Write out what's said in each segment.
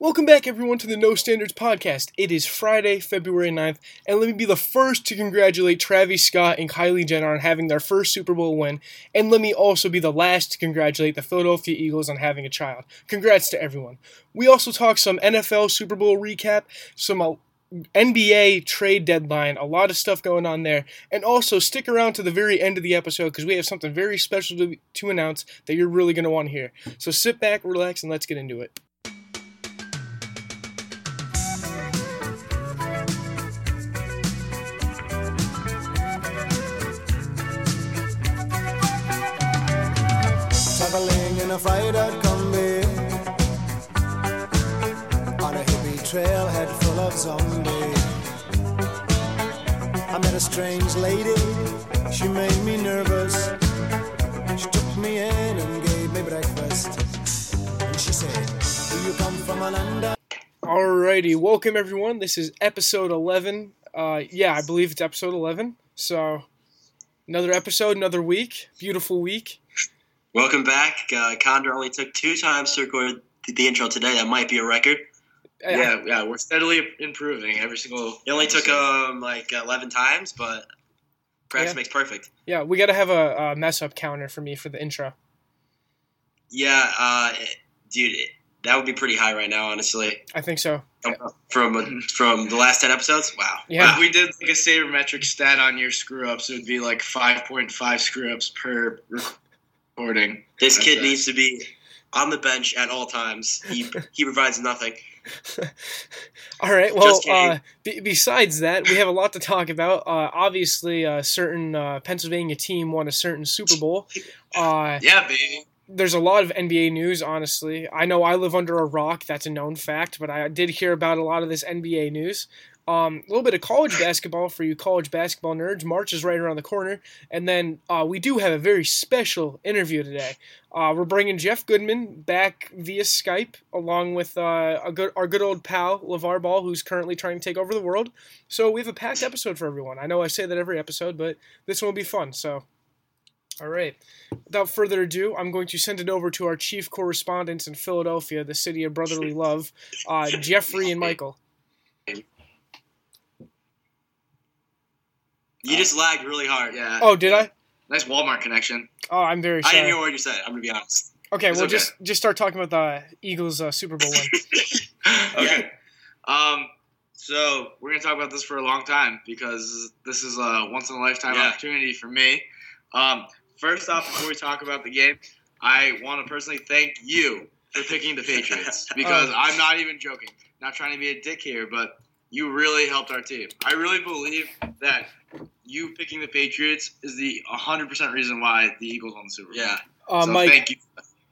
Welcome back, everyone, to the No Standards Podcast. It is Friday, February 9th, and let me be the first to congratulate Travis Scott and Kylie Jenner on having their first Super Bowl win, and let me also be the last to congratulate the Philadelphia Eagles on having a child. Congrats to everyone. We also talk some NFL Super Bowl recap, some uh, NBA trade deadline, a lot of stuff going on there, and also stick around to the very end of the episode because we have something very special to, to announce that you're really going to want to hear. So sit back, relax, and let's get into it. Fried out Kombi On a hippie trailhead full of zombies I met a strange lady, she made me nervous She took me in and gave me breakfast And she said, do you come from a land of Alrighty, welcome everyone. This is episode 11. Uh, yeah, I believe it's episode 11. So, another episode, another week. Beautiful week. Welcome back. Uh, Condor only took two times to record the, the intro today. That might be a record. Uh, yeah, yeah, we're steadily improving every single. It only took um like eleven times, but practice Yeah. makes perfect. Yeah, we got to have a, a mess up counter for me for the intro. Yeah, uh, dude, it, that would be pretty high right now, honestly. I think so. From from the last ten episodes, wow. Yeah. If we did like a sabermetric stat on your screw ups, it would be like five point five screw ups per recording. This That's kid it. needs to be on the bench at all times. He he provides nothing. All right. Well, uh, be besides that, we have a lot to talk about. Uh, obviously, a certain uh, Pennsylvania team won a certain Super Bowl. Uh, Yeah, baby. there's a lot of NBA news, honestly. I know I live under a rock, that's a known fact, but I did hear about a lot of this NBA news. Um, a little bit of college basketball for you college basketball nerds. March is right around the corner. And then uh, we do have a very special interview today. Uh, we're bringing Jeff Goodman back via Skype, along with uh, good, our good old pal, LeVar Ball, who's currently trying to take over the world. So we have a packed episode for everyone. I know I say that every episode, but this one will be fun. So, all right. Without further ado, I'm going to send it over to our chief correspondents in Philadelphia, the city of brotherly love, uh, Jeffrey and Michael. You just lagged really hard. Yeah. Oh, did I? Nice Walmart connection. Oh, I'm very I didn't hear what you said. I'm gonna be honest. Okay, It's well, okay. just just start talking about the Eagles uh, Super Bowl win. okay. Um. So we're gonna talk about this for a long time because this is a once in a lifetime Yeah. opportunity for me. Um. First off, before we talk about the game, I want to personally thank you for picking the Patriots because Oh. I'm not even joking. Not trying to be a dick here, but you really helped our team. I really believe that you picking the Patriots is the 100% reason why the Eagles won the Super Bowl. Yeah. Uh, so Mike, thank you.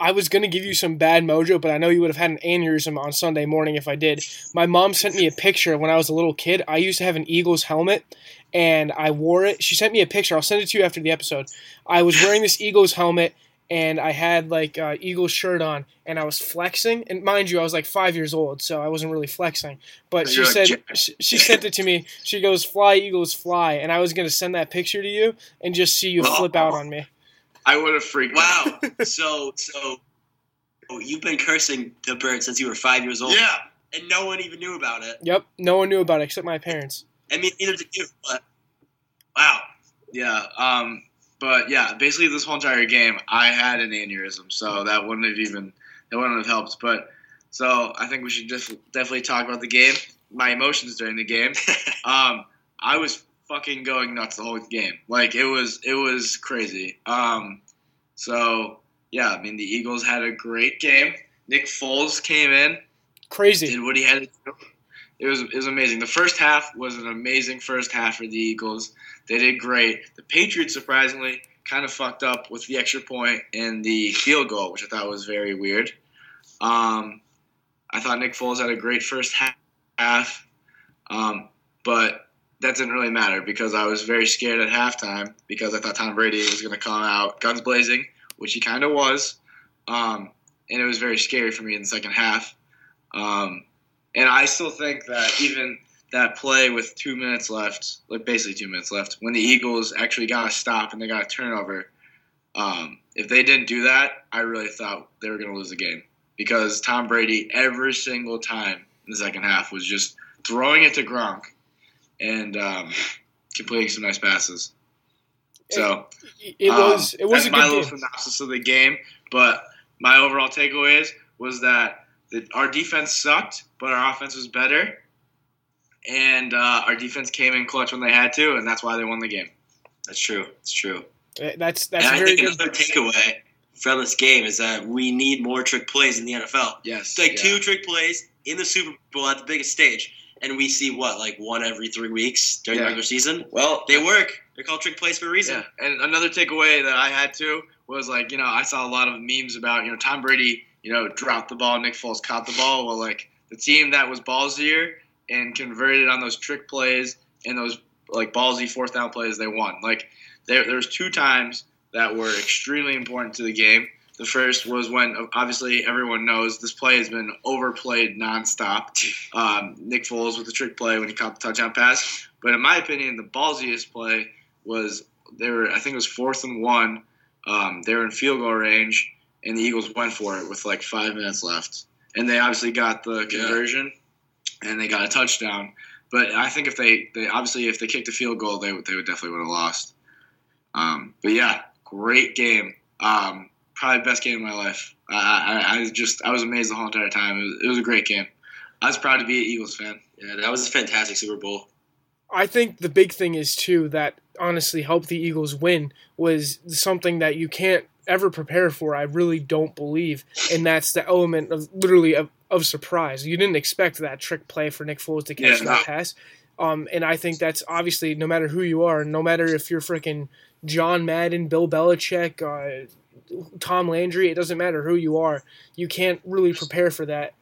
I was going to give you some bad mojo, but I know you would have had an aneurysm on Sunday morning if I did. My mom sent me a picture when I was a little kid. I used to have an Eagles helmet, and I wore it. She sent me a picture. I'll send it to you after the episode. I was wearing this Eagles helmet, and I had like uh, Eagles shirt on, and I was flexing. And mind you, I was like five years old, so I wasn't really flexing. But she said she, she sent it to me. She goes, "Fly Eagles, fly," and I was going to send that picture to you and just see you flip out on me. I would have freaked out. Wow. so so oh, you've been cursing the bird since you were five years old. Yeah. And no one even knew about it. Yep, no one knew about it except my parents. I mean, neither did you. But wow. Yeah. Um. But yeah, basically this whole entire game, I had an aneurysm, so that wouldn't have even that wouldn't have helped. But so I think we should def- definitely talk about the game, my emotions during the game. Um, I was fucking going nuts the whole game. Like it was it was crazy. Um, so yeah, I mean the Eagles had a great game. Nick Foles came in, Crazy. did what he had to do. It was it was amazing. The first half was an amazing first half for the Eagles. They did great. The Patriots surprisingly kind of fucked up with the extra point and the field goal, which I thought was very weird. Um, I thought Nick Foles had a great first half, um, but that didn't really matter because I was very scared at halftime because I thought Tom Brady was going to come out guns blazing, which he kind of was, um, and it was very scary for me in the second half. Um, and I still think that even that play with two minutes left, like basically two minutes left, when the Eagles actually got a stop and they got a turnover, um, if they didn't do that, I really thought they were going to lose the game. because Tom Brady every single time in the second half was just throwing it to Gronk and um, completing some nice passes. So It um, was it was a my good little game. synopsis of the game. But my overall takeaways was that the, our defense sucked, but our offense was better, and uh, our defense came in clutch when they had to, and that's why they won the game. That's true. It's true. Uh, That's that's and I very think good. another takeaway from this game is that we need more trick plays in the NFL. Yes, It's like yeah. two trick plays in the Super Bowl at the biggest stage, and we see what like one every three weeks during Yeah. the regular season. Well, They work. They're called trick plays for a reason. Yeah, and another takeaway that I had too was like you know I saw a lot of memes about you know Tom Brady you know dropped the ball, Nick Foles caught the ball. Well, like the team that was ballsier and converted on those trick plays and those like ballsy fourth down plays, they won. Like there, there was two times that were extremely important to the game. The first was when obviously everyone knows this play has been overplayed nonstop. Um, Nick Foles with the trick play when he caught the touchdown pass. But in my opinion, the ballsiest play was they were I think it was fourth and one. Um, they were in field goal range, and the Eagles went for it with like five minutes left, and they obviously got the Yeah. conversion, and they got a touchdown. But I think if they, they obviously if they kicked a field goal, they would they would definitely would have lost. Um, but yeah, great game. Um, probably best game of my life. I, I, I just I was amazed the whole entire time. It was, it was a great game. I was proud to be an Eagles fan. Yeah, that was a fantastic Super Bowl. I think the big thing is too that honestly helped the Eagles win was something that you can't ever prepare for. I really don't believe, and that's the element of literally of, of surprise. You didn't expect that trick play for Nick Foles to catch Yeah, that pass, um, and I think that's obviously no matter who you are, no matter if you're freaking John Madden, Bill Belichick, uh, Tom Landry, it doesn't matter who you are. You can't really prepare for that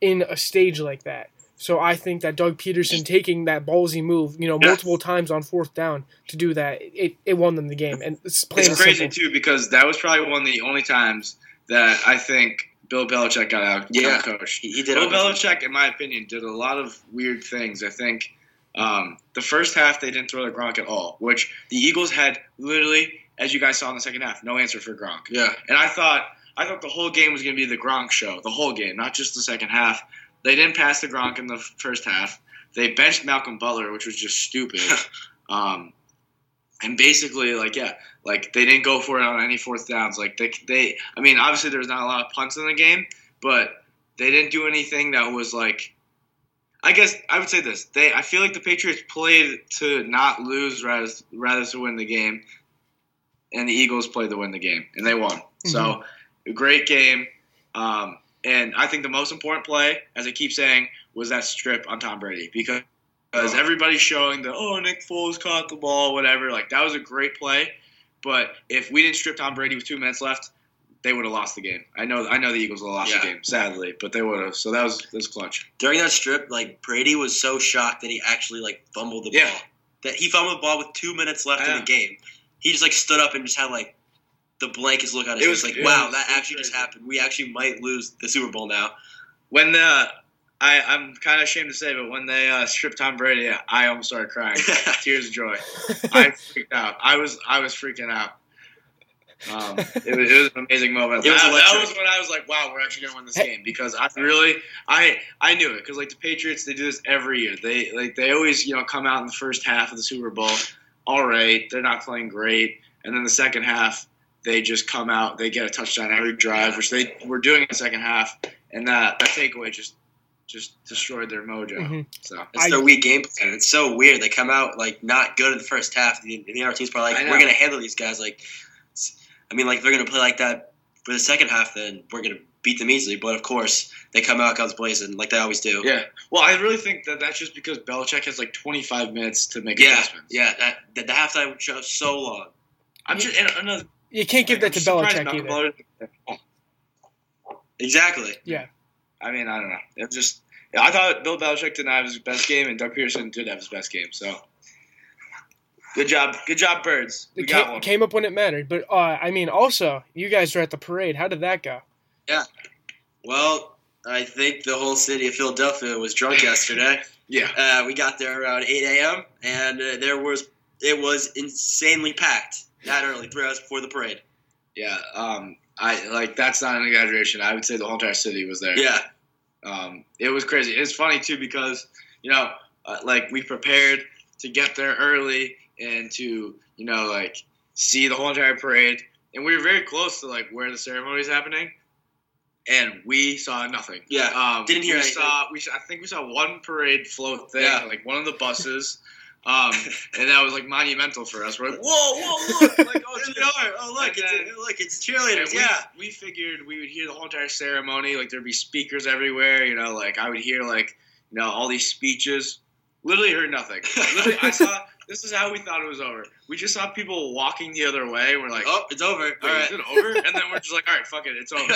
in a stage like that. So I think that Doug Pederson taking that ballsy move, you know, Yeah. multiple times on fourth down to do that, it, it won them the game. And it's plain It's crazy simple. too because that was probably one of the only times that I think Bill Belichick got out Yeah. coached. He, he did Bill. Belichick, in my opinion, did a lot of weird things. I think um, the first half they didn't throw to Gronk at all, which the Eagles had literally, as you guys saw in the second half, no answer for Gronk. Yeah. And I thought I thought the whole game was going to be the Gronk show, the whole game, not just the second half. They didn't pass the Gronk in the first half. They benched Malcolm Butler, which was just stupid. um, and basically, like yeah, like they didn't go for it on any fourth downs. Like they, they, I mean, obviously there's not a lot of punts in the game, but they didn't do anything that was like. I guess I would say this: they, I feel like the Patriots played to not lose rather rather to win the game, and the Eagles played to win the game, and they won. So, a great game. Um, and I think the most important play, as I keep saying, was that strip on Tom Brady because because everybody's showing the oh Nick Foles caught the ball, whatever. Like that was a great play, but if we didn't strip Tom Brady with two minutes left, they would have lost the game. I know I know the Eagles would have lost Yeah. the game, sadly, but they would have. So that was that was clutch. During that strip, like Brady was so shocked that he actually like fumbled the Yeah. ball. That he fumbled the ball with two minutes left in the game. He just like stood up and just had like the blankest look on his It face, was- like, it wow, was- that it was actually just happened. We actually might lose the Super Bowl now. When the I, I'm kind of ashamed to say, but when they uh, stripped Tom Brady, I almost started crying, tears of joy. I freaked out. I was I was freaking out. Um, it, was, it was an amazing moment. It was that, that was when I was like, "Wow, we're actually gonna win this game." Because I really, I I knew it because like the Patriots, they do this every year. They like they always you know come out in the first half of the Super Bowl, all right, they're not playing great, and then the second half they just come out, they get a touchdown every drive, which they were doing in the second half, and that that takeaway just just destroyed their mojo. Mhm. So It's I- their weak game plan. It's so weird. They come out like not good in the first half. The, the other team's probably like, we're gonna handle these guys. Like, I mean, like if they're gonna play like that for the second half, then we're gonna beat them easily. But of course, they come out guns blazing like they always do. yeah, well, I really think that that's just because Belichick has like 25 minutes to make yeah, adjustments. yeah. That, that the halftime show so long. I'm just and another. You can't give that to I'm surprised Belichick either. Exactly. Yeah. I mean, I don't know. It just I thought Bill Belichick did not have his best game, and Doug Pederson did have his best game. So good job, good job, birds. We It got came, one. came up when it mattered. But uh, I mean, also, you guys were at the parade. How did that go? Yeah. Well, I think the whole city of Philadelphia was drunk yesterday. Yeah, Uh, we got there around 8 a.m. and uh, there was it was insanely packed that early, three hours before the parade. yeah. Um, I like that's not an exaggeration. I would say the whole entire city was there. Yeah. Um, it was crazy. It's funny too because you know, uh, like we prepared to get there early and to you know like see the whole entire parade, and we were very close to like where the ceremony is happening, and we saw nothing. Yeah. Um, Didn't hear we anything. saw. We I think we saw one parade float thing, Yeah. like one of the buses. Um, and that was like monumental for us. We're like, whoa, whoa, look! Like, oh, There they are. Oh look, And it's then- look, it's cheerleaders. we, Yeah. we figured we would hear the whole entire ceremony. Like there'd be speakers everywhere. You know, like I would hear like you know all these speeches. Literally heard nothing. Literally, I saw. This is how we thought it was over. We just saw people walking the other way. We're like, Oh, it's over. Wait, All right. is it over? And then we're just like, all right, fuck it, it's over.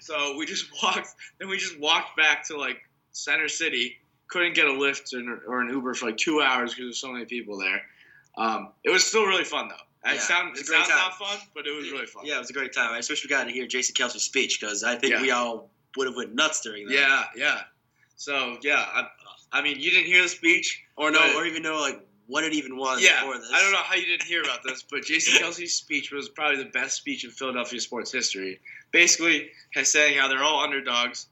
so we just walked. Then we just walked back to like Center City. Couldn't get a lift or, or an Uber for like two hours because there's so many people there. Um, it was still really fun though. Yeah, It, sound, it's it sounds time. not fun, but it was really fun. Yeah, it was a great time. I just wish we got to hear Jason Kelce's speech because I think Yeah. we all would have went nuts during that. Yeah, yeah. So yeah, I, I mean, you didn't hear the speech, Or no, or even know like what it even was yeah. before this. I don't know how you didn't hear about this, but Jason Kelce's speech was probably the best speech in Philadelphia sports history. Basically, saying how they're all underdogs.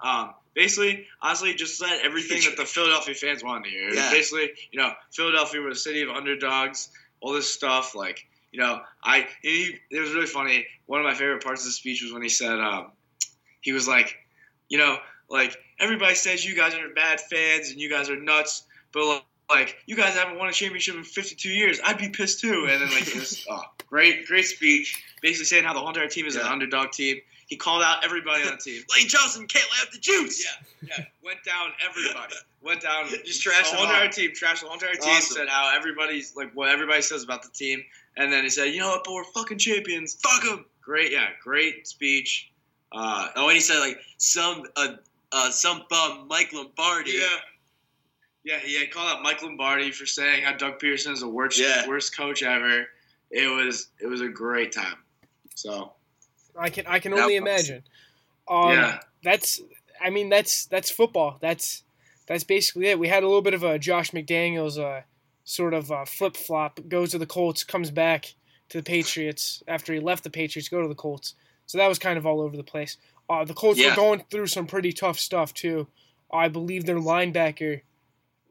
Um, basically, honestly, just said everything that the Philadelphia fans wanted to hear. Yeah. Basically, you know, Philadelphia was a city of underdogs. All this stuff, like you know, I he, it was really funny. One of my favorite parts of the speech was when he said, um, he was like, you know, like everybody says you guys are bad fans and you guys are nuts, but like, like you guys haven't won a championship in 52 years. I'd be pissed too. And then like this, oh, great, great speech, basically saying how the whole entire team is an underdog team. He called out everybody on the team. Lane Johnson can't lay out the juice. Yeah, yeah. Went down everybody. Went down. Just trash the whole entire team. Trashed the whole entire team. Awesome. Said how everybody's like what everybody says about the team. And then he said, you know what, but we're fucking champions. Fuck them. Great, yeah, great speech. Uh, Oh, and he said like some uh, uh some bum Mike Lombardi. Yeah. Yeah, he had called out Mike Lombardi for saying how Doug Pearson is the worst Yeah. worst coach ever. It was it was a great time. So I can I can only imagine. Um, yeah, That's I mean that's that's football. That's that's basically it. We had a little bit of a Josh McDaniels uh, sort of uh, flip flop. Goes to the Colts, comes back to the Patriots after he left the Patriots. Go to the Colts. So that was kind of all over the place. Uh, the Colts Yeah. were going through some pretty tough stuff too. I believe their linebacker.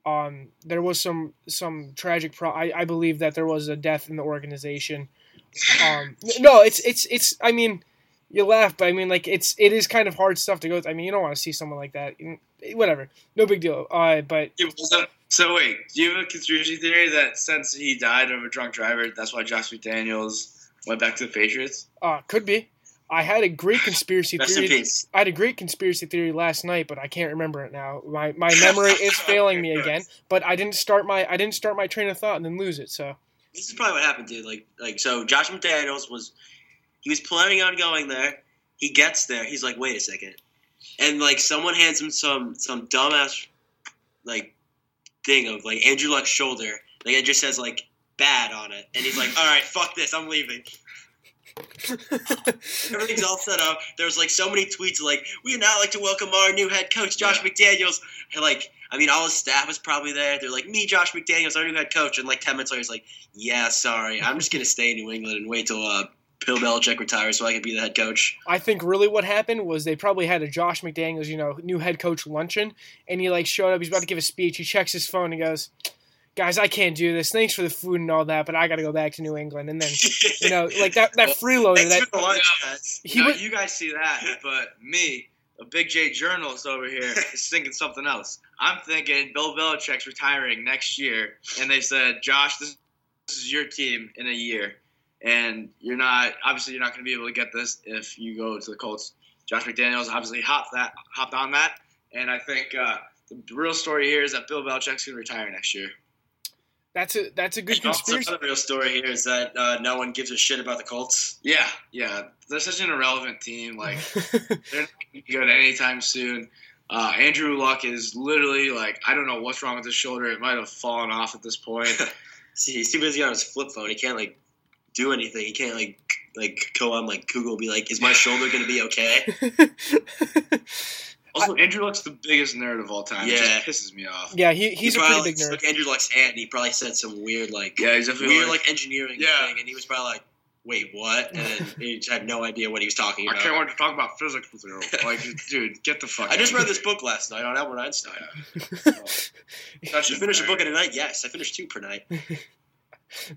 Um, there was some some tragic. Pro- I, I believe that there was a death in the organization. Um, no, it's it's it's. I mean, you laugh, but I mean, like it's it is kind of hard stuff to go. Through. I mean, you don't want to see someone like that. Mm, Whatever, no big deal. Uh, but So, so wait, do you have a conspiracy theory that since he died of a drunk driver, that's why Josh McDaniels went back to the Patriots? uh, could be. I had a great conspiracy Rest in theory. peace. I had a great conspiracy theory last night, but I can't remember it now. My my memory is failing me again. But I didn't start my I didn't start my train of thought and then lose it. So This is probably what happened, dude. Like like so Josh McDaniels was he was planning on going there. He gets there. He's like, wait a second. And like someone hands him some some dumbass like thing of like Andrew Luck's shoulder. Like it just says like bad on it. And he's like, All right, fuck this, I'm leaving. Everything's all set up. There's like so many tweets like, we would now like to welcome our new head coach, Josh McDaniels. And like, I mean, all his staff is probably there. They're like, me, Josh McDaniels, our new head coach. And like 10 minutes later, he's like, yeah, sorry. I'm just going to stay in New England and wait till uh, Bill Belichick retires so I could be the head coach. I think really what happened was they probably had a Josh McDaniels, you know, new head coach luncheon, and he like showed up. He's about to give a speech. He checks his phone and goes, "Guys, I can't do this. Thanks for the food and all that, but I got to go back to New England." And then you know, like that that freeloader that for the lunch, guys. he no, would. you guys see that, but me, a big J journalist over here, is thinking something else. I'm thinking Bill Belichick's retiring next year, and they said, Josh, this, this is your team in a year, and you're not obviously you're not going to be able to get this if you go to the Colts. Josh McDaniels obviously hopped that hopped on that, and I think uh, the real story here is that Bill Belichick's going to retire next year. That's a that's a good Also, conspiracy. the real story here is that uh, no one gives a shit about the Colts. Yeah, yeah, they're such an irrelevant team. Like they're not going to be good anytime soon. Uh, Andrew Luck is literally like I don't know what's wrong with his shoulder. It might have fallen off at this point. See, he's too busy on his flip phone. He can't like do anything. He can't like like go on like Google and be like, is my shoulder gonna be okay? Also, Andrew Luck's the biggest nerd of all time. It Yeah. just pisses me off. yeah, he, he's he a probably, pretty big like, nerd. took Andrew Luck's hand. and He probably said some weird like Yeah, he's definitely weird like, like engineering Yeah. thing, and he was probably like, wait, what? And he just had no idea what he was talking about. I about. can't wait to talk about physics with you. Like, dude, get the fuck. I just read this book last night on Albert Einstein. That's Did you just finish a book in a night? Yes, I finished two per night.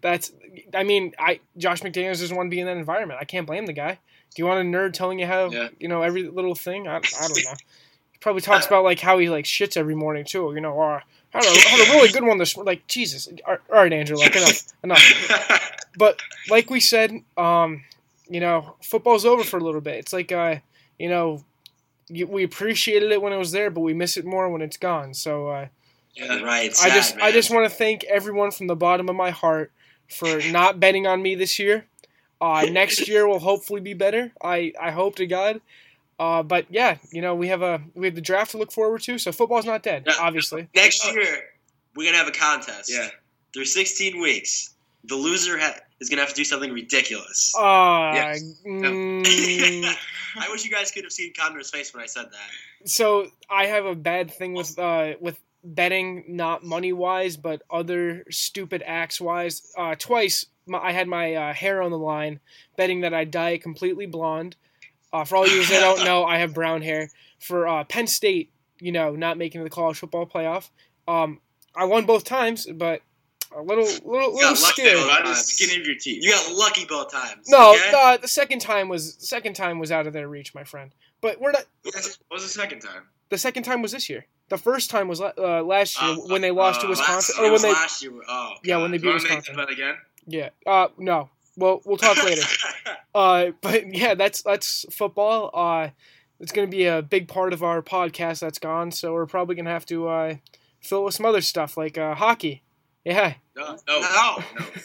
That's, I mean, I Josh McDaniels doesn't want to be in that environment. I can't blame the guy. Do you want a nerd telling you how, Yeah. you know, every little thing? I, I don't know. He probably talks about like how he like shits every morning too. You know, or I had a, had a really good one this like Jesus. All right, Andrew, like enough, enough. But like we said, um, you know, football's over for a little bit. It's like, uh, you know, we appreciated it when it was there, but we miss it more when it's gone. So. uh Yeah. right. it's I sad, just I just want to thank everyone from the bottom of my heart for not betting on me this year. Uh, next year will hopefully be better. I, I hope to God. Uh, but yeah, you know we have a we have the draft to look forward to. So football's not dead, Yeah. obviously. next year we're gonna have a contest. Yeah. Through 16 weeks, the loser ha- is gonna have to do something ridiculous. Uh, Yes. mm, I wish you guys could have seen Connor's face when I said that. so I have a bad thing with uh with betting, not money wise, but other stupid acts wise. Uh, twice my, I had my uh, hair on the line, betting that I'd dye it completely blonde. Uh, for all you that don't know, I have brown hair. For uh, Penn State, you know, not making the college football playoff. Um, I won both times, but a little, little, little scared. By the skin of your teeth. You got lucky both times. No, okay? no, the second time was second time was out of their reach, my friend. But we're not. What was the second time? The second time was this year. The first time was uh, last year Uh, when they lost to uh, Wisconsin, Last, or when they last year. Oh, yeah when they beat Wisconsin. again? Yeah. Uh, no. Well, we'll talk later. Uh, but yeah, that's that's football. Uh, it's going to be a big part of our podcast that's gone. So we're probably going to have to uh, fill it with some other stuff like uh, hockey. Yeah. No. No. No.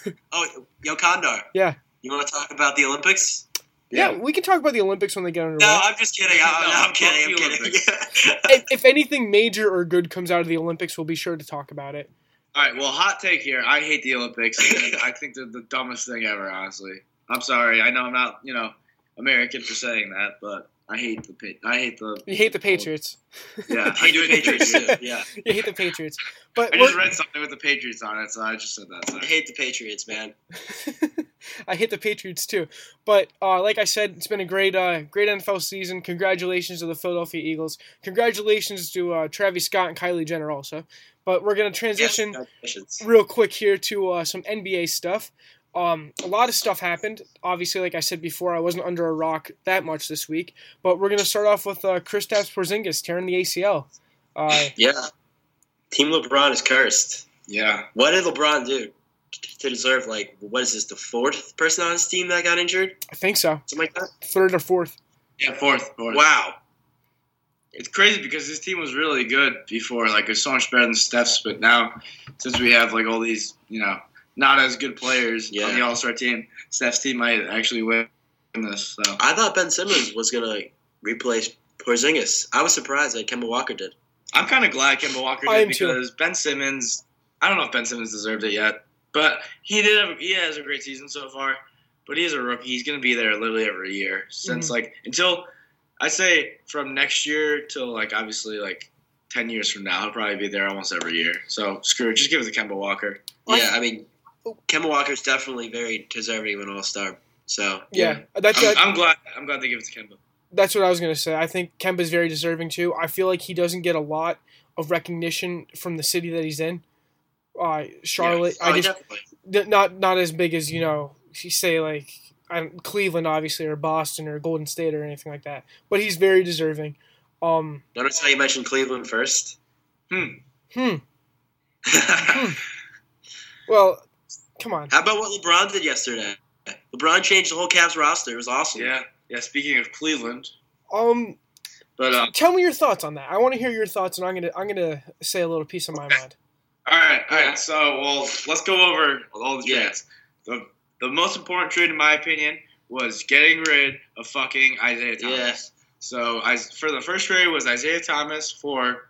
Oh, yo, Condor. Yeah. You want to talk about the Olympics? Yeah, We can talk about the Olympics when they get underway. No, I'm just kidding. I, No, no, I'm fuck kidding. I'm the kidding. if, if anything major or good comes out of the Olympics, we'll be sure to talk about it. All right. Well, hot take here. I hate the Olympics. I think they're the dumbest thing ever. Honestly, I'm sorry. I know I'm not, you know, American for saying that, but I hate the pa- I hate the. You hate the Patriots. Yeah, I do hate the Patriots too. Yeah, You hate the Patriots. But I just read something with the Patriots on it, so I just said that. I hate the Patriots, man. I hate the Patriots too. But uh, like I said, it's been a great, uh, great NFL season. Congratulations to the Philadelphia Eagles. Congratulations to uh, Travis Scott and Kylie Jenner also. But we're gonna transition Yes, real quick here to uh, some NBA stuff. Um, a lot of stuff happened. Obviously, like I said before, I wasn't under a rock that much this week. But we're gonna start off with uh, Kristaps Porzingis tearing the ACL. Uh, Yeah, Team LeBron is cursed. Yeah. What did LeBron do to deserve like what is this the fourth person on his team that got injured? I think so, Something like that. third or fourth. Yeah. Fourth. Fourth. Wow. It's crazy because this team was really good before. Like, it's so much better than Steph's, but now since we have like all these, you know, not as good players Yeah. on the All Star team, Steph's team might actually win this. So I thought Ben Simmons was gonna replace Porzingis. I was surprised that Kemba Walker did. I'm kind of glad Kemba Walker did am too. because Ben Simmons. I don't know if Ben Simmons deserved it yet, but he did. Have, he has a great season so far. But he's a rookie. He's going to be there literally every year since Mhm. like until I say from next year till like obviously like ten years from now, he'll probably be there almost every year. So screw it. Just give it to Kemba Walker. Yeah, I mean, Kemba Walker's definitely very deserving of an All Star. So Yeah, that's I'm, that- I'm glad. I'm glad they give it to Kemba. that's what I was gonna say. I think Kemba's very deserving too. I feel like he doesn't get a lot of recognition from the city that he's in. Uh, Charlotte, Oh, I just definitely. not not as big as you know. You say like I don't, Cleveland, obviously, or Boston, or Golden State, or anything like that. But he's very deserving. Um, Notice how you mentioned Cleveland first. hmm. Hmm. Well, come on. How about what LeBron did yesterday? LeBron changed the whole Cavs roster. It was awesome. Yeah. Yeah. Speaking of Cleveland, Um, but um, tell me your thoughts on that. I want to hear your thoughts, and I'm gonna I'm gonna say a little piece of my mind. All right, all right. So, well, let's go over all the Yeah. trades. The the most important trade, in my opinion, was getting rid of fucking Isaiah Thomas. Yeah. So, I for the first trade was Isaiah Thomas for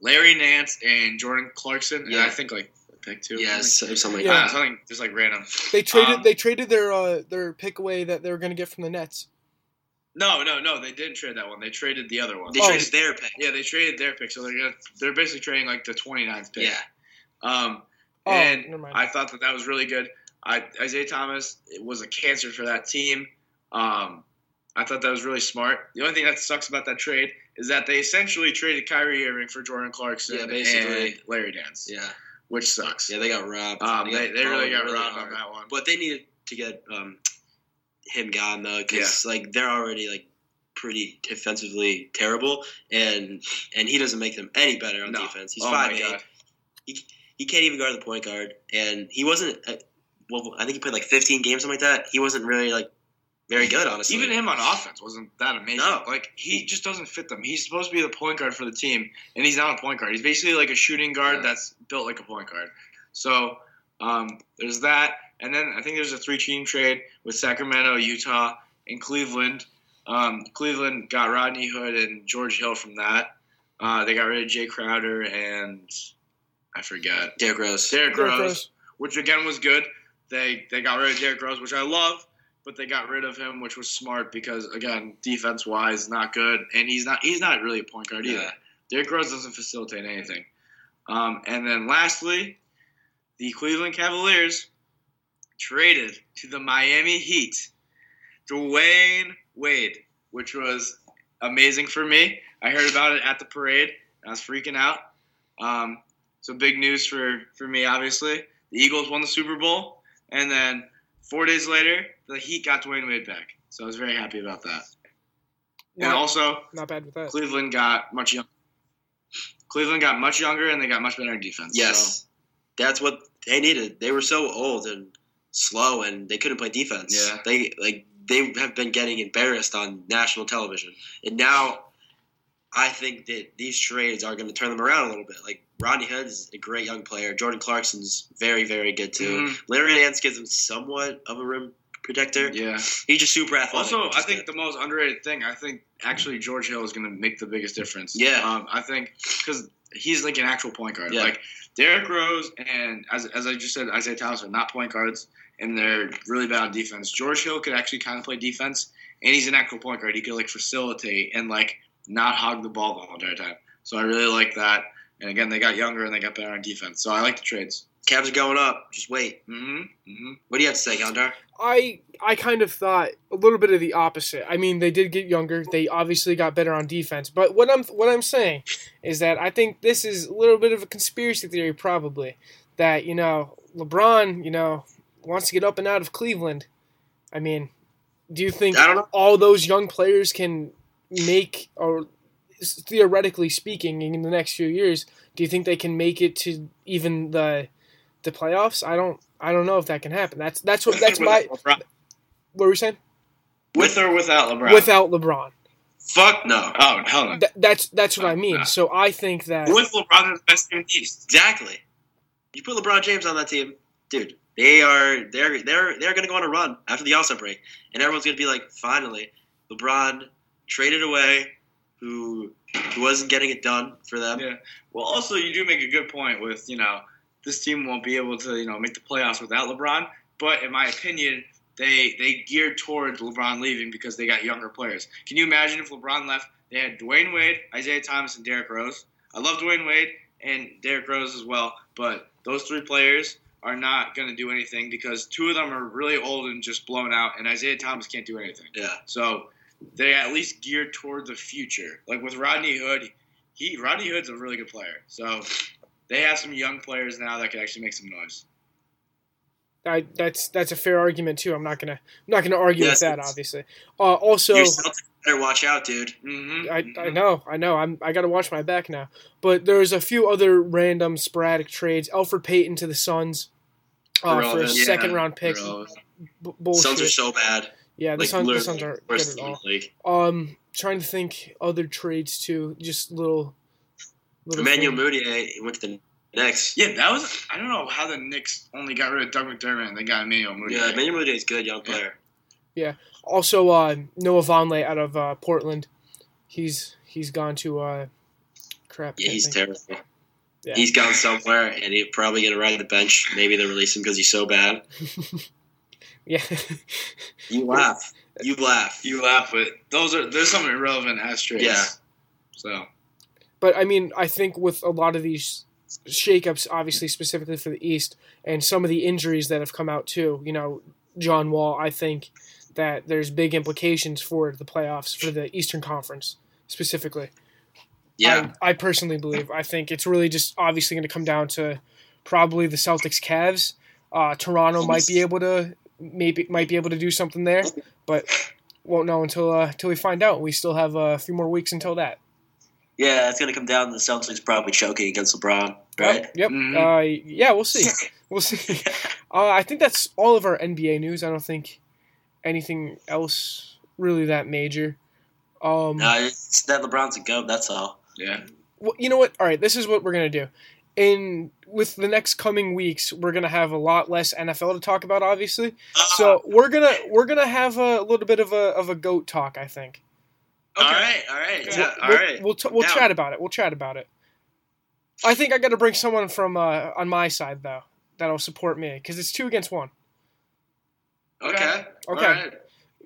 Larry Nance and Jordan Clarkson, and Yeah. I think like a pick two. or Yes, something. or something like Yeah. Ah, that. something just like random. They traded Um, they traded their uh their pick away that they were gonna get from the Nets. No, no, no. They didn't trade that one. They traded the other one. They Oh. traded their pick. Yeah, they traded their pick, so they're gonna they're basically trading like the 29th pick. Yeah. Um, Oh, and. I thought that that was really good. I, Isaiah Thomas was a cancer for that team. Um, I thought that was really smart. The only thing that sucks about that trade is that they essentially traded Kyrie Irving for Jordan Clarkson Yeah, basically. and Larry Nance, Yeah, which sucks. yeah, they got robbed. um, they, they really got robbed robbed hard. on that one. But they needed to get um, him gone though, because like they're already like pretty defensively terrible, and and he doesn't make them any better on No. defense. He's oh five eight. god. He can't even guard the point guard, and he wasn't. Uh, well, I think he played like 15 games, something like that. He wasn't really like very good, honestly. Even him on offense wasn't that amazing. No. Like he just doesn't fit them. He's supposed to be the point guard for the team, and he's not a point guard. He's basically like a shooting guard Yeah. that's built like a point guard. So um, there's that, and then I think there's a three-team trade with Sacramento, Utah, and Cleveland. Um, Cleveland got Rodney Hood and George Hill from that. Uh, they got rid of Jae Crowder and I forget Derrick Rose. Derrick Derrick Rose, Rose. which again was good. They they got rid of Derrick Rose, which I love, but they got rid of him, which was smart because again, defense wise, not good, and he's not he's not really a point guard either. Yeah. Derrick Rose doesn't facilitate anything. Um, and then lastly, the Cleveland Cavaliers traded to the Miami Heat Dwyane Wade, which was amazing for me. I heard about it at the parade. I was freaking out. Um, so big news for, for me, obviously. The Eagles won the Super Bowl, and then four days later, the Heat got Dwyane Wade back. So I was very happy about that. And also, not bad with that. Cleveland got much younger. Cleveland got much younger, and they got much better in defense. Yes, that's what they needed. They were so old and slow, and they couldn't play defense. Yeah. they like they have been getting embarrassed on national television, and now I think that these trades are going to turn them around a little bit. Like Rodney Hood is a great young player. Jordan Clarkson's very, very good too. Mhm. Larry Nance gives him somewhat of a rim protector. Yeah. He's just super athletic. Also, I think good. the most underrated thing, I think actually George Hill is going to make the biggest difference. Yeah. Um, I think because he's like an actual point guard. Yeah. Like Derrick Rose and as, as I just said, Isaiah Thomas are not point guards, and they're really bad on defense. George Hill could actually kind of play defense, and he's an actual point guard. He could like facilitate and like not hog the ball the whole entire time. So I really like that. And again, they got younger and they got better on defense. So I like the trades. Cavs are going up. Just wait. Mm-hmm. Mm-hmm. What do you have to say, Gondar? I I kind of thought a little bit of the opposite. I mean, they did get younger. They obviously got better on defense. But what I'm what I'm saying is that I think this is a little bit of a conspiracy theory, probably that you know LeBron, you know, wants to get up and out of Cleveland. I mean, do you think I don't know. all those young players can make or theoretically speaking in the next few years do you think they can make it to even the the playoffs i don't i don't know if that can happen that's that's what that's my what were we saying With or without LeBron? without lebron Fuck no. Oh hell no. Th- that's that's what i mean so i think that With LeBron, the best team in the East. Exactly. You put LeBron James on that team, dude. They are they're they're they're gonna go on a run after the All Star break, and everyone's gonna be like, finally, LeBron traded away, who who wasn't getting it done for them. Yeah. Well, also you do make a good point with you know this team won't be able to you know make the playoffs without LeBron. But in my opinion, they they geared towards LeBron leaving because they got younger players. Can you imagine if LeBron left? They had Dwyane Wade, Isaiah Thomas, and Derrick Rose. I love Dwyane Wade and Derrick Rose as well, but those three players are not going to do anything because two of them are really old and just blown out, and Isaiah Thomas can't do anything. Yeah. So they at least geared toward the future. Like with Rodney Hood, he Rodney Hood's a really good player. So they have some young players now that can actually make some noise. I, that's that's a fair argument too i'm not gonna I'm not gonna argue Yes, with that obviously uh, also better watch out, dude. Mm-hmm. I, I know, I know. I'm I got to watch my back now. But there's a few other random sporadic trades. Elfrid Payton to the Suns uh, for a. Yeah, second round pick. B- bullshit. Suns are so bad. Yeah, the like Suns, the literally aren't worst good at all. the. Um, trying to think other trades too. Just little. little Emmanuel things. Mudiay went to the Knicks. Yeah, that was. I don't know how the Knicks only got rid of Doug McDermott and they got Emmanuel Mudiay. Yeah, Emmanuel Mudiay is good, young player. Yeah. Also, uh, Noah Vonleh out of uh, Portland. He's he's gone to uh, crap. Yeah, he's think. terrible. Yeah. He's gone somewhere, and he's probably gonna ride the bench. Maybe they release him because he's so bad. yeah. You laugh. You laugh. You laugh, but those are there's some irrelevant ass trades. Yeah. So But I mean, I think with a lot of these shakeups, obviously specifically for the East, and some of the injuries that have come out too. You know, John Wall. I think that there's big implications for the playoffs for the Eastern Conference specifically. Yeah. I, I personally believe. I think it's really just obviously going to come down to probably the Celtics, Cavs. Uh, Toronto might be able to maybe might be able to do something there, but won't know until uh, until we find out. We still have a few more weeks until that. Yeah, it's gonna come down to the Celtics probably choking against LeBron, right? Yep. Mhm. Uh, yeah, we'll see. We'll see. Uh, I think that's all of our NBA news. I don't think anything else really that major. Um, No, it's that LeBron's a goat. That's all. Yeah. well, you know what? All right, this is what we're gonna do. In with the next coming weeks, we're gonna have a lot less NFL to talk about, obviously. So we're gonna we're gonna have a little bit of a of a goat talk. I think. all right, all right, Okay. yeah, all we'll, right. We'll t- we'll Down. chat about it. We'll chat about it. I think I got to bring someone from uh, on my side though that'll support me because it's two against one. Okay, Okay. right.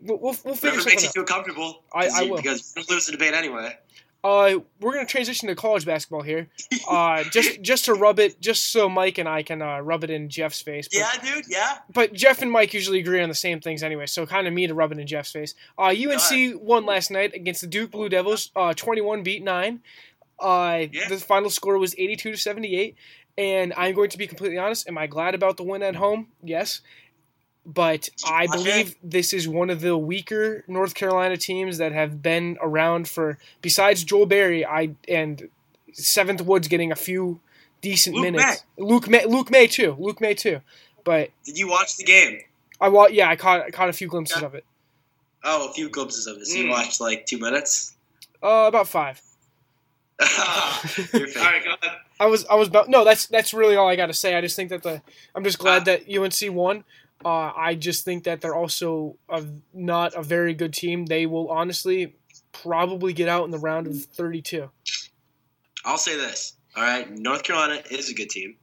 We'll we'll, we'll figure Whatever makes something you out. feel comfortable. I- I will. because you lose the debate anyway. Uh, we're gonna transition to college basketball here. Uh, just just to rub it, just so Mike and I can uh, rub it in Jeff's face. But, Yeah, dude. Yeah. but Jeff and Mike usually agree on the same things anyway, so kind of me to rub it in Jeff's face. Uh, UNC won last night against the Duke Blue Devils. Uh, twenty-one beat nine. Uh, Yeah. the final score was eighty-two to seventy-eight. And I'm going to be completely honest. Am I glad about the win at home? Yes. But I believe this is one of the weaker North Carolina teams that have been around for. Besides Joel Berry, I and Seventh Woods getting a few decent Luke minutes. Luke Maye, Luke Maye too. Luke Maye too. But Did you watch the game? I wa- yeah, I caught I caught a few glimpses Yeah. of it. Oh, a few glimpses of it. So you Mm. watched like two minutes. Uh, about five. You're All fake. right, go ahead. I was I was about no. That's that's really all I got to say. I just think that the I'm just glad that UNC won. Uh, I just think that they're also a, not a very good team. They will honestly probably get out in the round of 32. I'll say this. All right, North Carolina is a good team.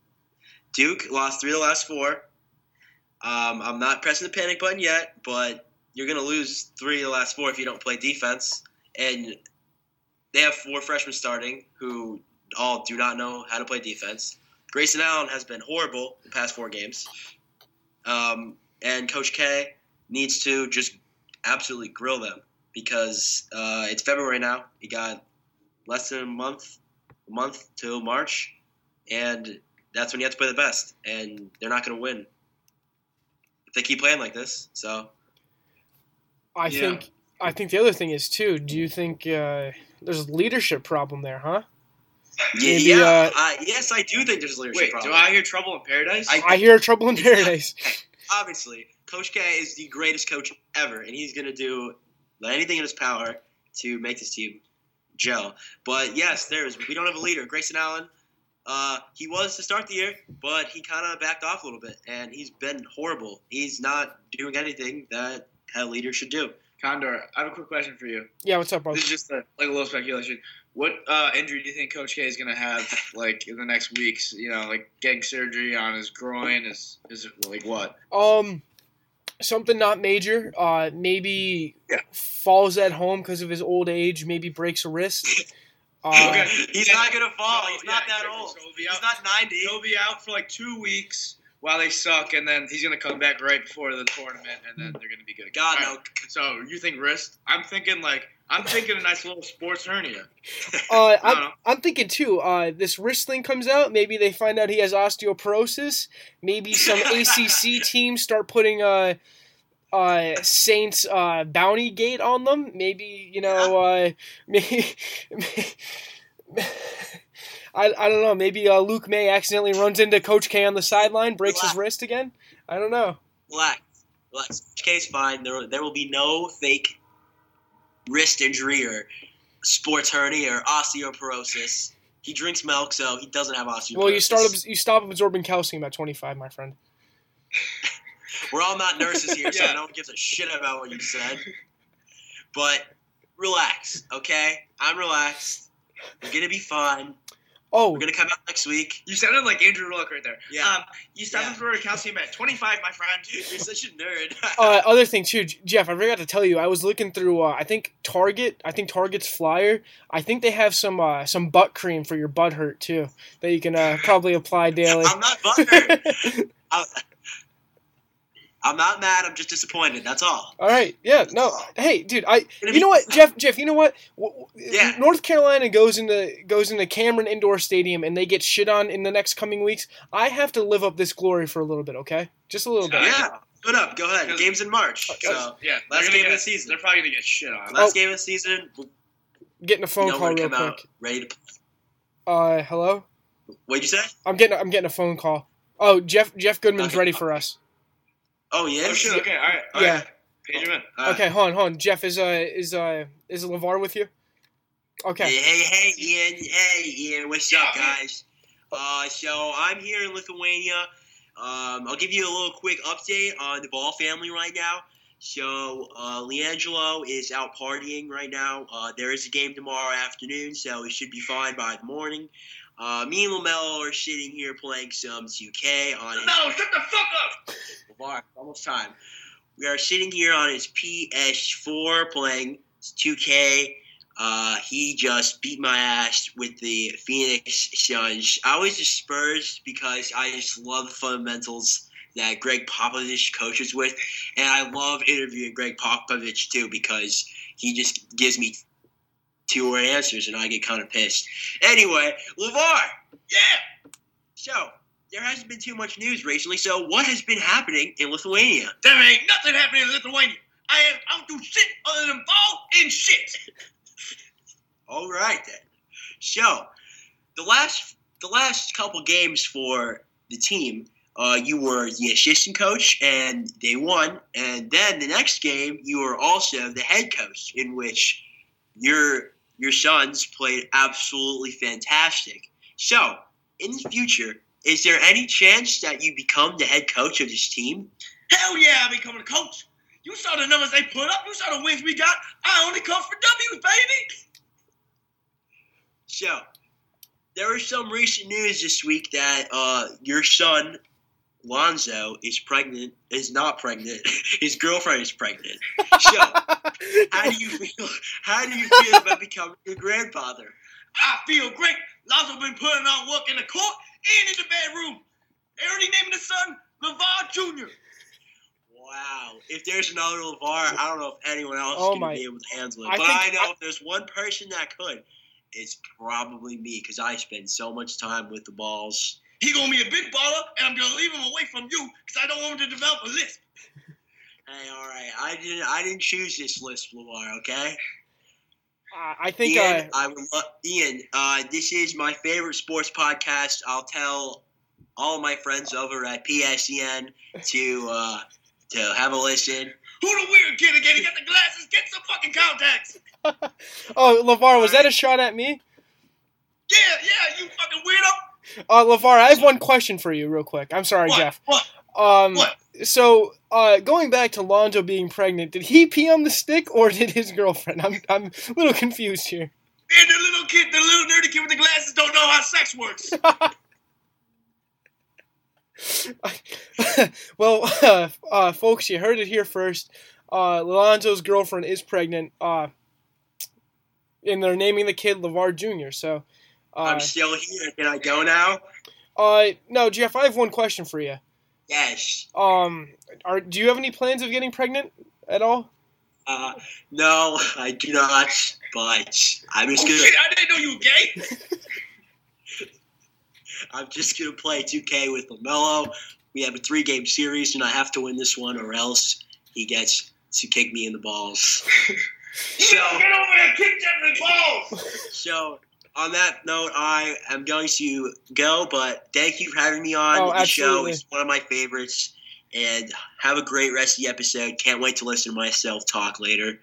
Duke lost three of the last four. Um, I'm not pressing the panic button yet, but you're going to lose three of the last four if you don't play defense. And they have four freshmen starting who all do not know how to play defense. Grayson Allen has been horrible the past four games. Um, and Coach K needs to just absolutely grill them because uh, it's February now. He got less than a month a month till March, and that's when you have to play the best, and they're not going to win if they keep playing like this. So I Yeah. think I think the other thing is too. Do you think uh, there's a leadership problem there, huh? Yeah, Maybe, yeah uh, I, yes, I do think there's a leadership Wait, do. I hear trouble in paradise? I- I hear trouble in paradise. Obviously, Coach K is the greatest coach ever, and he's going to do anything in his power to make this team gel. But yes, there is. We don't have a leader. Grayson Allen. Uh, he was to start the year, but he kind of backed off a little bit, and he's been horrible. He's not doing anything that a leader should do. Condor, I have a quick question for you. Yeah, what's up, bro? This is just a, like a little speculation. What uh, injury do you think Coach K is going to have, like in the next weeks? You know, like getting surgery on his groin. Is is it like what? Um, something not major. Uh, maybe Yeah. falls at home because of his old age. Maybe breaks a wrist. Uh, Okay. He's not gonna fall. No, he's yeah, not that exactly. old. So he's not ninety. He'll be out for like two weeks while they suck, and then he's going to come back right before the tournament, and then they're going to be good. God All no. right. So you think wrist? I'm thinking like I'm thinking a nice little sports hernia. Uh, I don't I'm. I'm thinking too. Uh, this wrist thing comes out. Maybe they find out he has osteoporosis. Maybe some ACC teams start putting uh, uh, Saints uh, bounty gate on them. Maybe you know. Uh, maybe, I, I don't know. Maybe uh, Luke Maye accidentally runs into Coach K on the sideline, breaks his wrist again. I don't know. Relax, relax. Coach K's fine. There, there will be no fake wrist injury or sports hernia or osteoporosis. He drinks milk, so he doesn't have osteoporosis. Well, you start you stop absorbing calcium at 25, my friend. We're all not nurses here, so Yeah. no one gives a shit about what you said. But relax, okay? I'm relaxed. We're gonna be fine. Oh, We're gonna come out next week. You sounded like Andrew Luck right there. Yeah. Um, you stopped Yeah. for a calcium at 25, my friend. You're such a nerd. uh, other thing too, Jeff. I forgot to tell you. I was looking through. Uh, I think Target. I think Target's flyer. I think they have some uh, some butt cream for your butt hurt too that you can uh, probably apply daily. I'm not butthurt. I'm, I'm not mad. I'm just disappointed. That's all. All right. Yeah. No. Hey, dude. I. You know what, Jeff? Jeff. You know what? W- w- Yeah. North Carolina goes into goes into Cameron Indoor Stadium and they get shit on in the next coming weeks. I have to live up this glory for a little bit. Okay. Just a little bit. Yeah. Put up. Go ahead. Games in March. So yeah, last they're gonna game of the season. They're probably gonna get shit on. last Oh. game of the season. We'll Getting a phone know call when to real come quick. out ready to. Uh, hello. What'd you say? I'm getting I'm getting a phone call. Oh, Jeff Jeff Goodman's Okay. ready for us. Oh yeah. Oh shit! Okay, all right. all Yeah. right. Page him in. Uh, Okay, hold on, hold on. Jeff is uh is uh is LeVar with you? Okay. Hey, hey, hey, Ian. Hey, Ian. What's up, Yeah. guys? Uh, so I'm here in Lithuania. Um, I'll give you a little quick update on the Ball family right now. So uh, LiAngelo is out partying right now. Uh, there is a game tomorrow afternoon, so he should be fine by the morning. Uh, me and LaMelo are sitting here playing some 2K on his No, shut the fuck up. Lamar, almost time. We are sitting here on his PS4 playing 2K. Uh, he just beat my ass with the Phoenix Suns. I was the Spurs because I just love the fundamentals that Gregg Popovich coaches with, and I love interviewing Gregg Popovich too because he just gives me two word answers and I get kind of pissed. Anyway, LeVar, yeah. So there hasn't been too much news recently. So what has been happening in Lithuania? There ain't nothing happening in Lithuania. I am. I don't do shit other than ball and shit. All right then. So the last the last couple games for the team, uh, you were the assistant coach and they won. And then the next game, you were also the head coach, in which your your sons played absolutely fantastic. So in the future, is there any chance that you become the head coach of this team? Hell yeah, I becoming a coach. You saw the numbers they put up. You saw the wins we got. I only come for W's, baby. So, there was some recent news this week that uh, your son Lonzo is pregnant. Is not pregnant. His girlfriend is pregnant. So, how do you feel? How do you feel about becoming a grandfather? I feel great. Lonzo been putting on work in the court and in the bedroom. They already named the son LeVar Jr. Wow. If there's another LeVar, I don't know if anyone else Oh is my- be able to handle it. I but I know if there's one person that could, it's probably me because I spend so much time with the balls. He gonna be a big baller, and I'm gonna leave him away from you because I don't want him to develop a lisp. Hey, all right. I didn't. I didn't choose this list, LeVar. Okay. Uh, I think Ian, uh, I would love Ian. Uh, this is my favorite sports podcast. I'll tell all my friends over at PSEN to uh, to have a listen. Who the weird kid again? He got the glasses. Get some fucking contacts. oh LeVar, was that a shot at me? Yeah, yeah, you fucking weirdo. Uh, LeVar, I have one question for you, real quick. I'm sorry, What? Jeff. What? Um, What? So, uh, going back to Lonzo being pregnant, did he pee on the stick or did his girlfriend? I'm I'm a little confused here. And the little kid, the little nerdy kid with the glasses, don't know how sex works. well, uh, uh, folks, you heard it here first. Uh, Lonzo's girlfriend is pregnant. Uh, and they're naming the kid LeVar Jr. So, uh, I'm still here. Can I go now? uh, no, Jeff, I have one question for you. Yes. Um, are do you have any plans of getting pregnant at all? Uh, no, I do not. But I'm just oh gonna. shit, I didn't know you were gay. I'm just gonna play 2K with LaMelo. We have a three game series, and I have to win this one, or else he gets to kick me in the balls. So, get over there, kick that in the balls. So, on that note, I am going to go, but thank you for having me on Oh, the show. It's one of my favorites. And have a great rest of the episode. Can't wait to listen to myself talk later.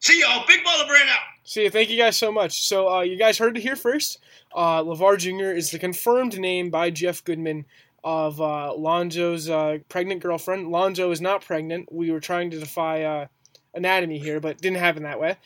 See y'all, big baller brand out. See, you. thank you guys so much. So, uh, you guys heard it here first. Uh, LeVar Jr. is the confirmed name by Jeff Goodman of uh, Lonzo's uh, pregnant girlfriend. Lonzo is not pregnant. We were trying to defy uh, anatomy here, but didn't happen that way.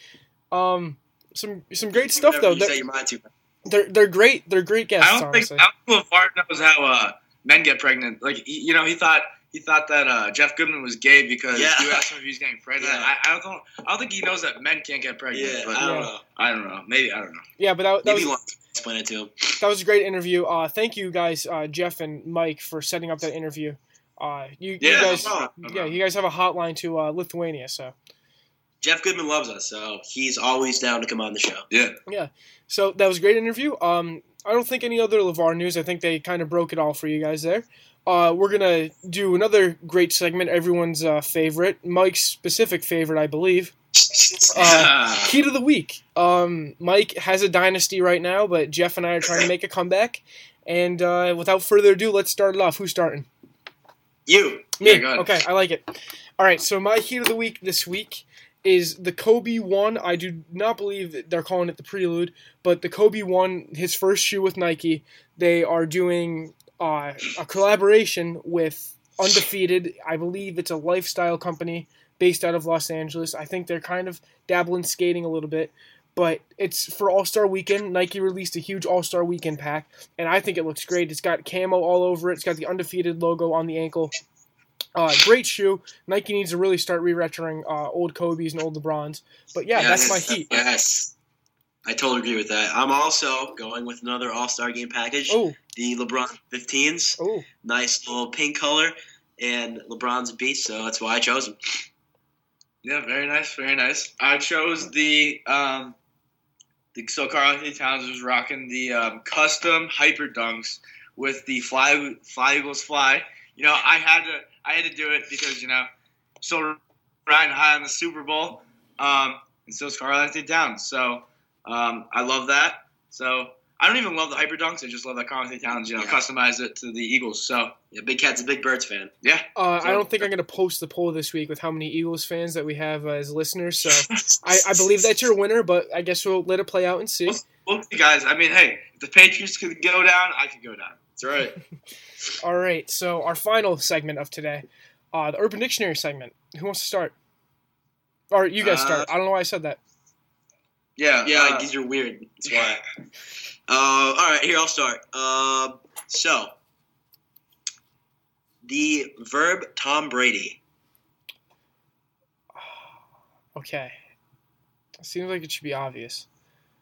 Um, some some great stuff though. You There- say mind to. They're they're great. They're great guests. I don't think honestly. I don't think LeVar knows how uh, men get pregnant. Like he, you know, he thought he thought that uh, Jeff Goodman was gay because Yeah. you asked him if he's getting pregnant. Yeah. I, I don't know. I don't think he knows that men can't get pregnant. Yeah, but I don't know. I don't know. Maybe I don't know. yeah, but that, that Maybe was you want to explain it to him. that was a great interview. Uh, thank you guys, uh, Jeff and Mike, for setting up that interview. Uh, you, you Yeah, no guys, problem, no yeah, you guys have a hotline to uh, Lithuania, so Jeff Goodman loves us, so he's always down to come on the show. Yeah. Yeah. So that was a great interview. Um, I don't think any other LeVar news. I think they kind of broke it all for you guys there. Uh, we're gonna do another great segment, everyone's uh, favorite, Mike's specific favorite, I believe. Uh, Heat of the week. Um, Mike has a dynasty right now, but Jeff and I are trying to make a comeback. And uh, without further ado, let's start it off. Who's starting? You. Me. Yeah, okay, I like it. All right, so my heat of the week this week is the Kobe one. I do not believe they're calling it the prelude, but the Kobe one, his first shoe with Nike. They are doing uh, a collaboration with Undefeated. I believe it's a lifestyle company based out of Los Angeles. I think they're kind of dabbling skating a little bit. But it's for All Star Weekend. Nike released a huge All Star Weekend pack, and I think it looks great. It's got camo all over it. It's got the undefeated logo on the ankle. Uh, great shoe. Nike needs to really start re-retroing uh, old Kobe's and old LeBrons. But yeah, that's my heat. Yes. I totally agree with that. I'm also going with another All Star Game package. Oh, The LeBron 15s. oh, Nice little pink color. And LeBron's a beast, so that's why I chose them. Yeah, very nice, very nice. I chose the um, the so Karl-Anthony Towns was rocking the um, custom Hyperdunks with the fly fly eagles fly. You know, I had to I had to do it because you know, still riding high on the Super Bowl, um, and so is Karl-Anthony Towns. So um, I love that. So I don't even love the Hyperdunks. I just love that Karl-Anthony Towns. You know, Yeah. customized it to the Eagles. So Yeah, Big Cat's a big Birds fan. yeah, uh, So- I don't think I'm gonna post the poll this week with how many Eagles fans that we have uh, as listeners. So I, I believe that's your winner, but I guess we'll let it play out and see. Well, guys, I mean, hey, if the Patriots could go down, I could go down. That's right. All right, so our final segment of today, uh, the Urban Dictionary segment. Who wants to start? Or you guys Uh, start. I don't know why I said that. Yeah, Yeah, uh, these are weird. That's why. Uh, all right, here I'll start. Uh, so, the verb Tom Brady. Okay. Seems like it should be obvious.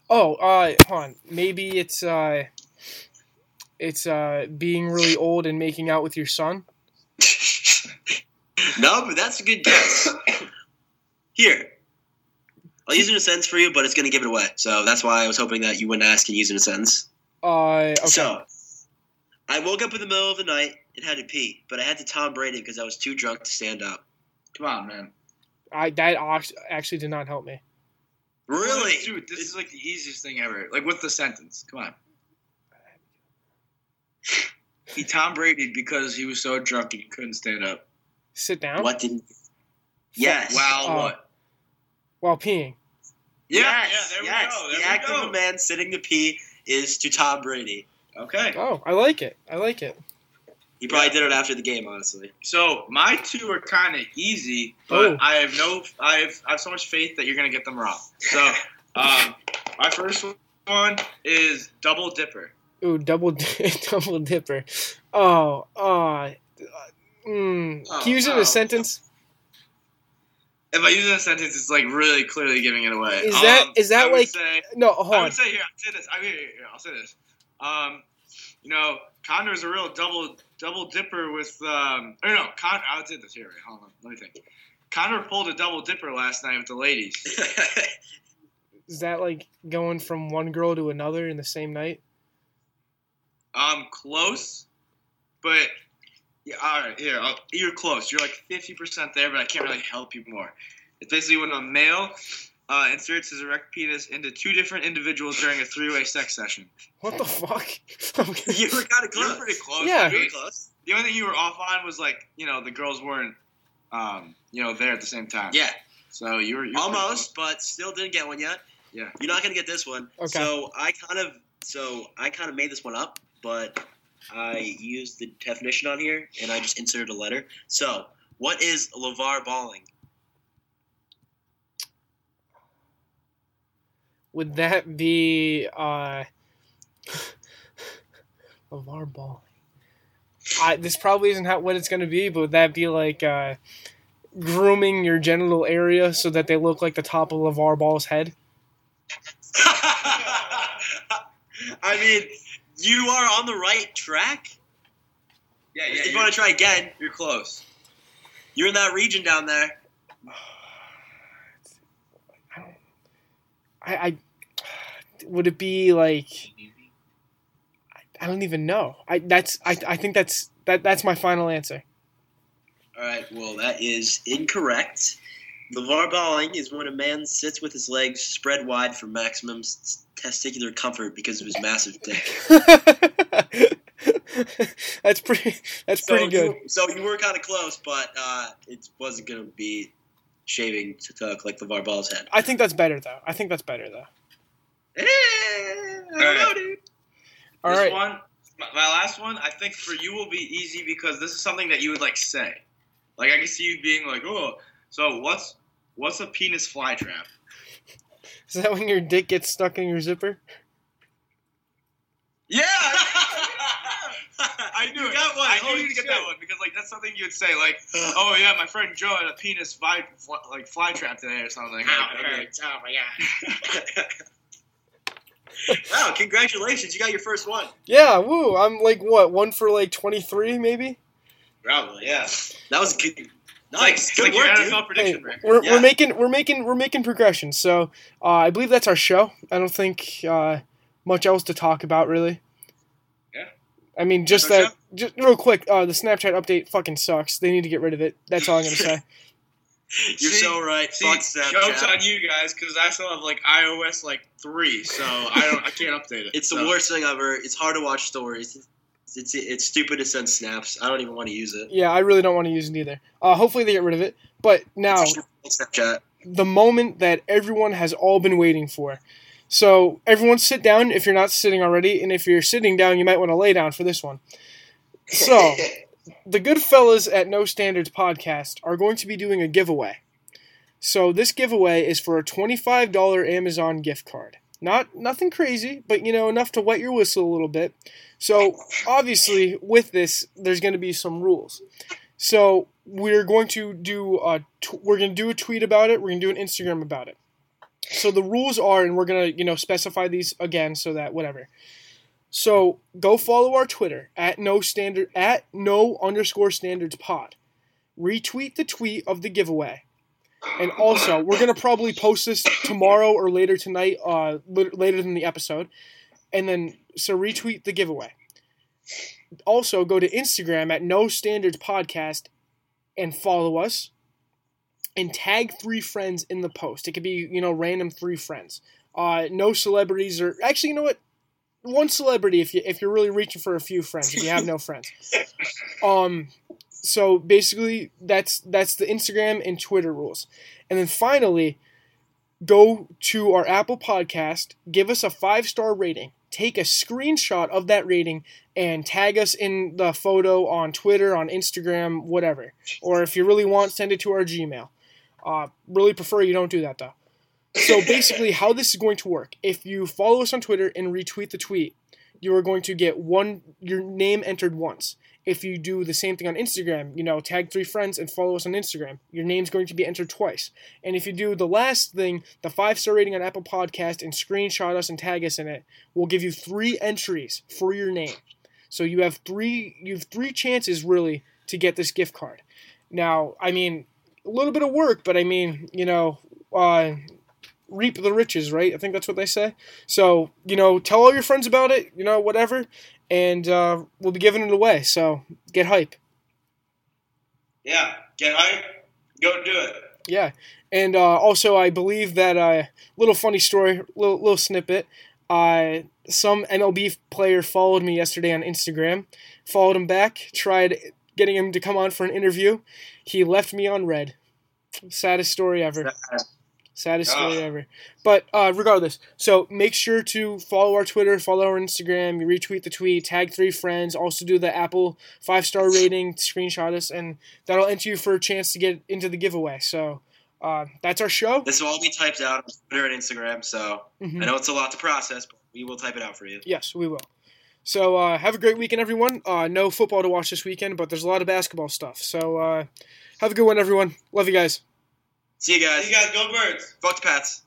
Oh, uh, hold on. Maybe it's uh, it's uh, being really old and making out with your son. no, but that's a good guess. Here. I'll use it in a sentence for you, but it's going to give it away. So that's why I was hoping that you wouldn't ask and use it in a sentence. Uh, okay. So, I woke up in the middle of the night and had to pee, but I had to Tom Brady because I was too drunk to stand up. come on, man. I that actually did not help me. Really? dude? This is like the easiest thing ever. Like with the sentence. Come on. He Tom Brady because he was so drunk he couldn't stand up. Sit down What did? Yes. Wow, Oh. what? while peeing. Yeah, yes, yeah, there we yes. go. the There we act go. of a man sitting to pee is to Tom Brady. Okay. Oh, I like it. I like it. He probably did it after the game, honestly. So my two are kind of easy, but Oh. I have no, I have, I have so much faith that you're gonna get them wrong. So, um, my first one is double dipper. Ooh, double double dipper. Oh, uh, mm, Oh, can you use it in oh. a sentence? If I use it in a sentence, it's like really clearly giving it away. Is that- is that like- Say, No, hold I on. would say here. I'll say this. I mean, here, here, I'll say this. Um, you know, Connor's a real double double dipper with. Um, or no, Con. I would say this here. Wait, hold on. Let me think. Connor pulled a double dipper last night with the ladies. Is that like going from one girl to another in the same night? Um, close, but yeah. All right, here. I'll, you're close. You're like fifty percent there, but I can't really help you more. It's basically when a male uh, inserts his erect penis into two different individuals during a three-way sex session. What the fuck? you were kind of You're close. pretty close. Yeah. I Pretty close. the only thing you were off on was like, you know, the girls weren't, um, you know, there at the same time. Yeah, So you were you were almost, but still didn't get one yet. Yeah. You're not gonna get this one. Okay. So I kind of, so I kind of made this one up, but I used the definition on here and I just inserted a letter. So, what is LeVar balling? Would that be uh LeVar Ball. I, this probably isn't how, what it's going to be, but would that be like uh, grooming your genital area so that they look like the top of LeVar Ball's head? I mean, you are on the right track. Yeah, yeah. if you want to try again, you're close. you're in that region down there. I, I would it be like I don't even know. I that's I, I think that's that that's my final answer. All right, well, that is incorrect. LeVar balling is when a man sits with his legs spread wide for maximum s- testicular comfort because of his massive dick. that's pretty that's So pretty good. You, so you were kind of close, but uh, it wasn't going to be shaving to tuck like LeVar Ball's head. I think that's better though. I think that's better though. Eh, I don't know, Alright. dude. All this right. one, my, my last one, I think for you will be easy because this is something that you would like say. Like I can see you being like, oh, so what's what's a penis flytrap? Is that when your dick gets stuck in your zipper? Yeah, I knew You it. got one. I Holy knew you'd get that one because like that's something you would say like, oh yeah, my friend Joe had a penis fly, fly like flytrap today or something. Ow, Like, okay. hurts. Oh my god. wow, congratulations. You got your first one. Yeah, woo. I'm like what, one for like twenty three maybe? Probably, yeah. That was good. It's like, Nice. it's Good like work, dude. NFL Hey, prediction record. we're, Yeah. we're making we're making we're making progression. So uh, I believe that's our show. I don't think uh, much else to talk about really. Yeah. I mean, just That's our that. Just real quick, uh, the Snapchat update fucking sucks. They need to get rid of it. That's all I'm gonna say. You're See- so right. See, Fuck Snapchat. jokes on you guys because I still have like iOS like three, so I don't, I can't update it. It's the worst thing ever. It's hard to watch stories. It's, it's stupid to send snaps. I don't even want to use it. Yeah, I really don't want to use it either. Uh, hopefully they get rid of it. But now, Snapchat. the moment that everyone has all been waiting for. So everyone sit down if you're not sitting already, and if you're sitting down, you might want to lay down for this one. So the good fellas at No Standards Podcast are going to be doing a giveaway. So this giveaway is for a twenty-five dollar Amazon gift card. Not nothing crazy, but you know enough to wet your whistle a little bit. So obviously with this, there's going to be some rules. So we're going to do a we're going to do a tweet about it. We're going to do an Instagram about it. So the rules are, and we're going to you know specify these again so that whatever. So go follow our Twitter at no standard at no underscore standards pod. Retweet the tweet of the giveaway. And also, we're gonna probably post this tomorrow or later tonight, uh, later than the episode. And then, so retweet the giveaway. Also, go to Instagram at No Standards Podcast and follow us. And tag three friends in the post. It could be, you know, random three friends. Uh, no celebrities or actually, you know what? One celebrity if you if you're really reaching for a few friends. If you have no friends. Um, so basically that's that's the Instagram and Twitter rules. And then finally, go to our Apple podcast, give us a five-star rating. Take a screenshot of that rating and tag us in the photo on Twitter, on Instagram, whatever. Or if you really want, send it to our Gmail. Uh, really prefer you don't do that though. So basically, how this is going to work: if you follow us on Twitter and retweet the tweet, you are going to get one your name entered once. If you do the same thing on Instagram, you know, tag three friends and follow us on Instagram, your name's going to be entered twice. And if you do the last thing, the five star rating on Apple Podcast and screenshot us and tag us in it, we'll give you three entries for your name. So you have three you have three chances really to get this gift card. Now, I mean, a little bit of work, but I mean, you know, uh, reap the riches, right? I think that's what they say. So, you know, tell all your friends about it, you know, whatever, and uh, we'll be giving it away. So get hype. Yeah, get hype. Go do it. Yeah. And uh, also, I believe that uh, little funny story, little, little snippet. Uh, some MLB player followed me yesterday on Instagram, followed him back, tried getting him to come on for an interview. He left me on red. Saddest story ever. Saddest Ugh. story ever. But uh, regardless, so make sure to follow our Twitter, follow our Instagram, retweet the tweet, tag three friends. Also do the Apple five star rating, screenshot us, and that'll enter you for a chance to get into the giveaway. So uh, that's our show. This will all be typed out on Twitter and Instagram. So mm-hmm. I know it's a lot to process, but we will type it out for you. Yes, we will. So uh, have a great weekend, everyone. Uh, no football to watch this weekend, but there's a lot of basketball stuff. So uh, have a good one, everyone. Love you guys. See you guys. See you guys. Go Birds. Fuck the Pats.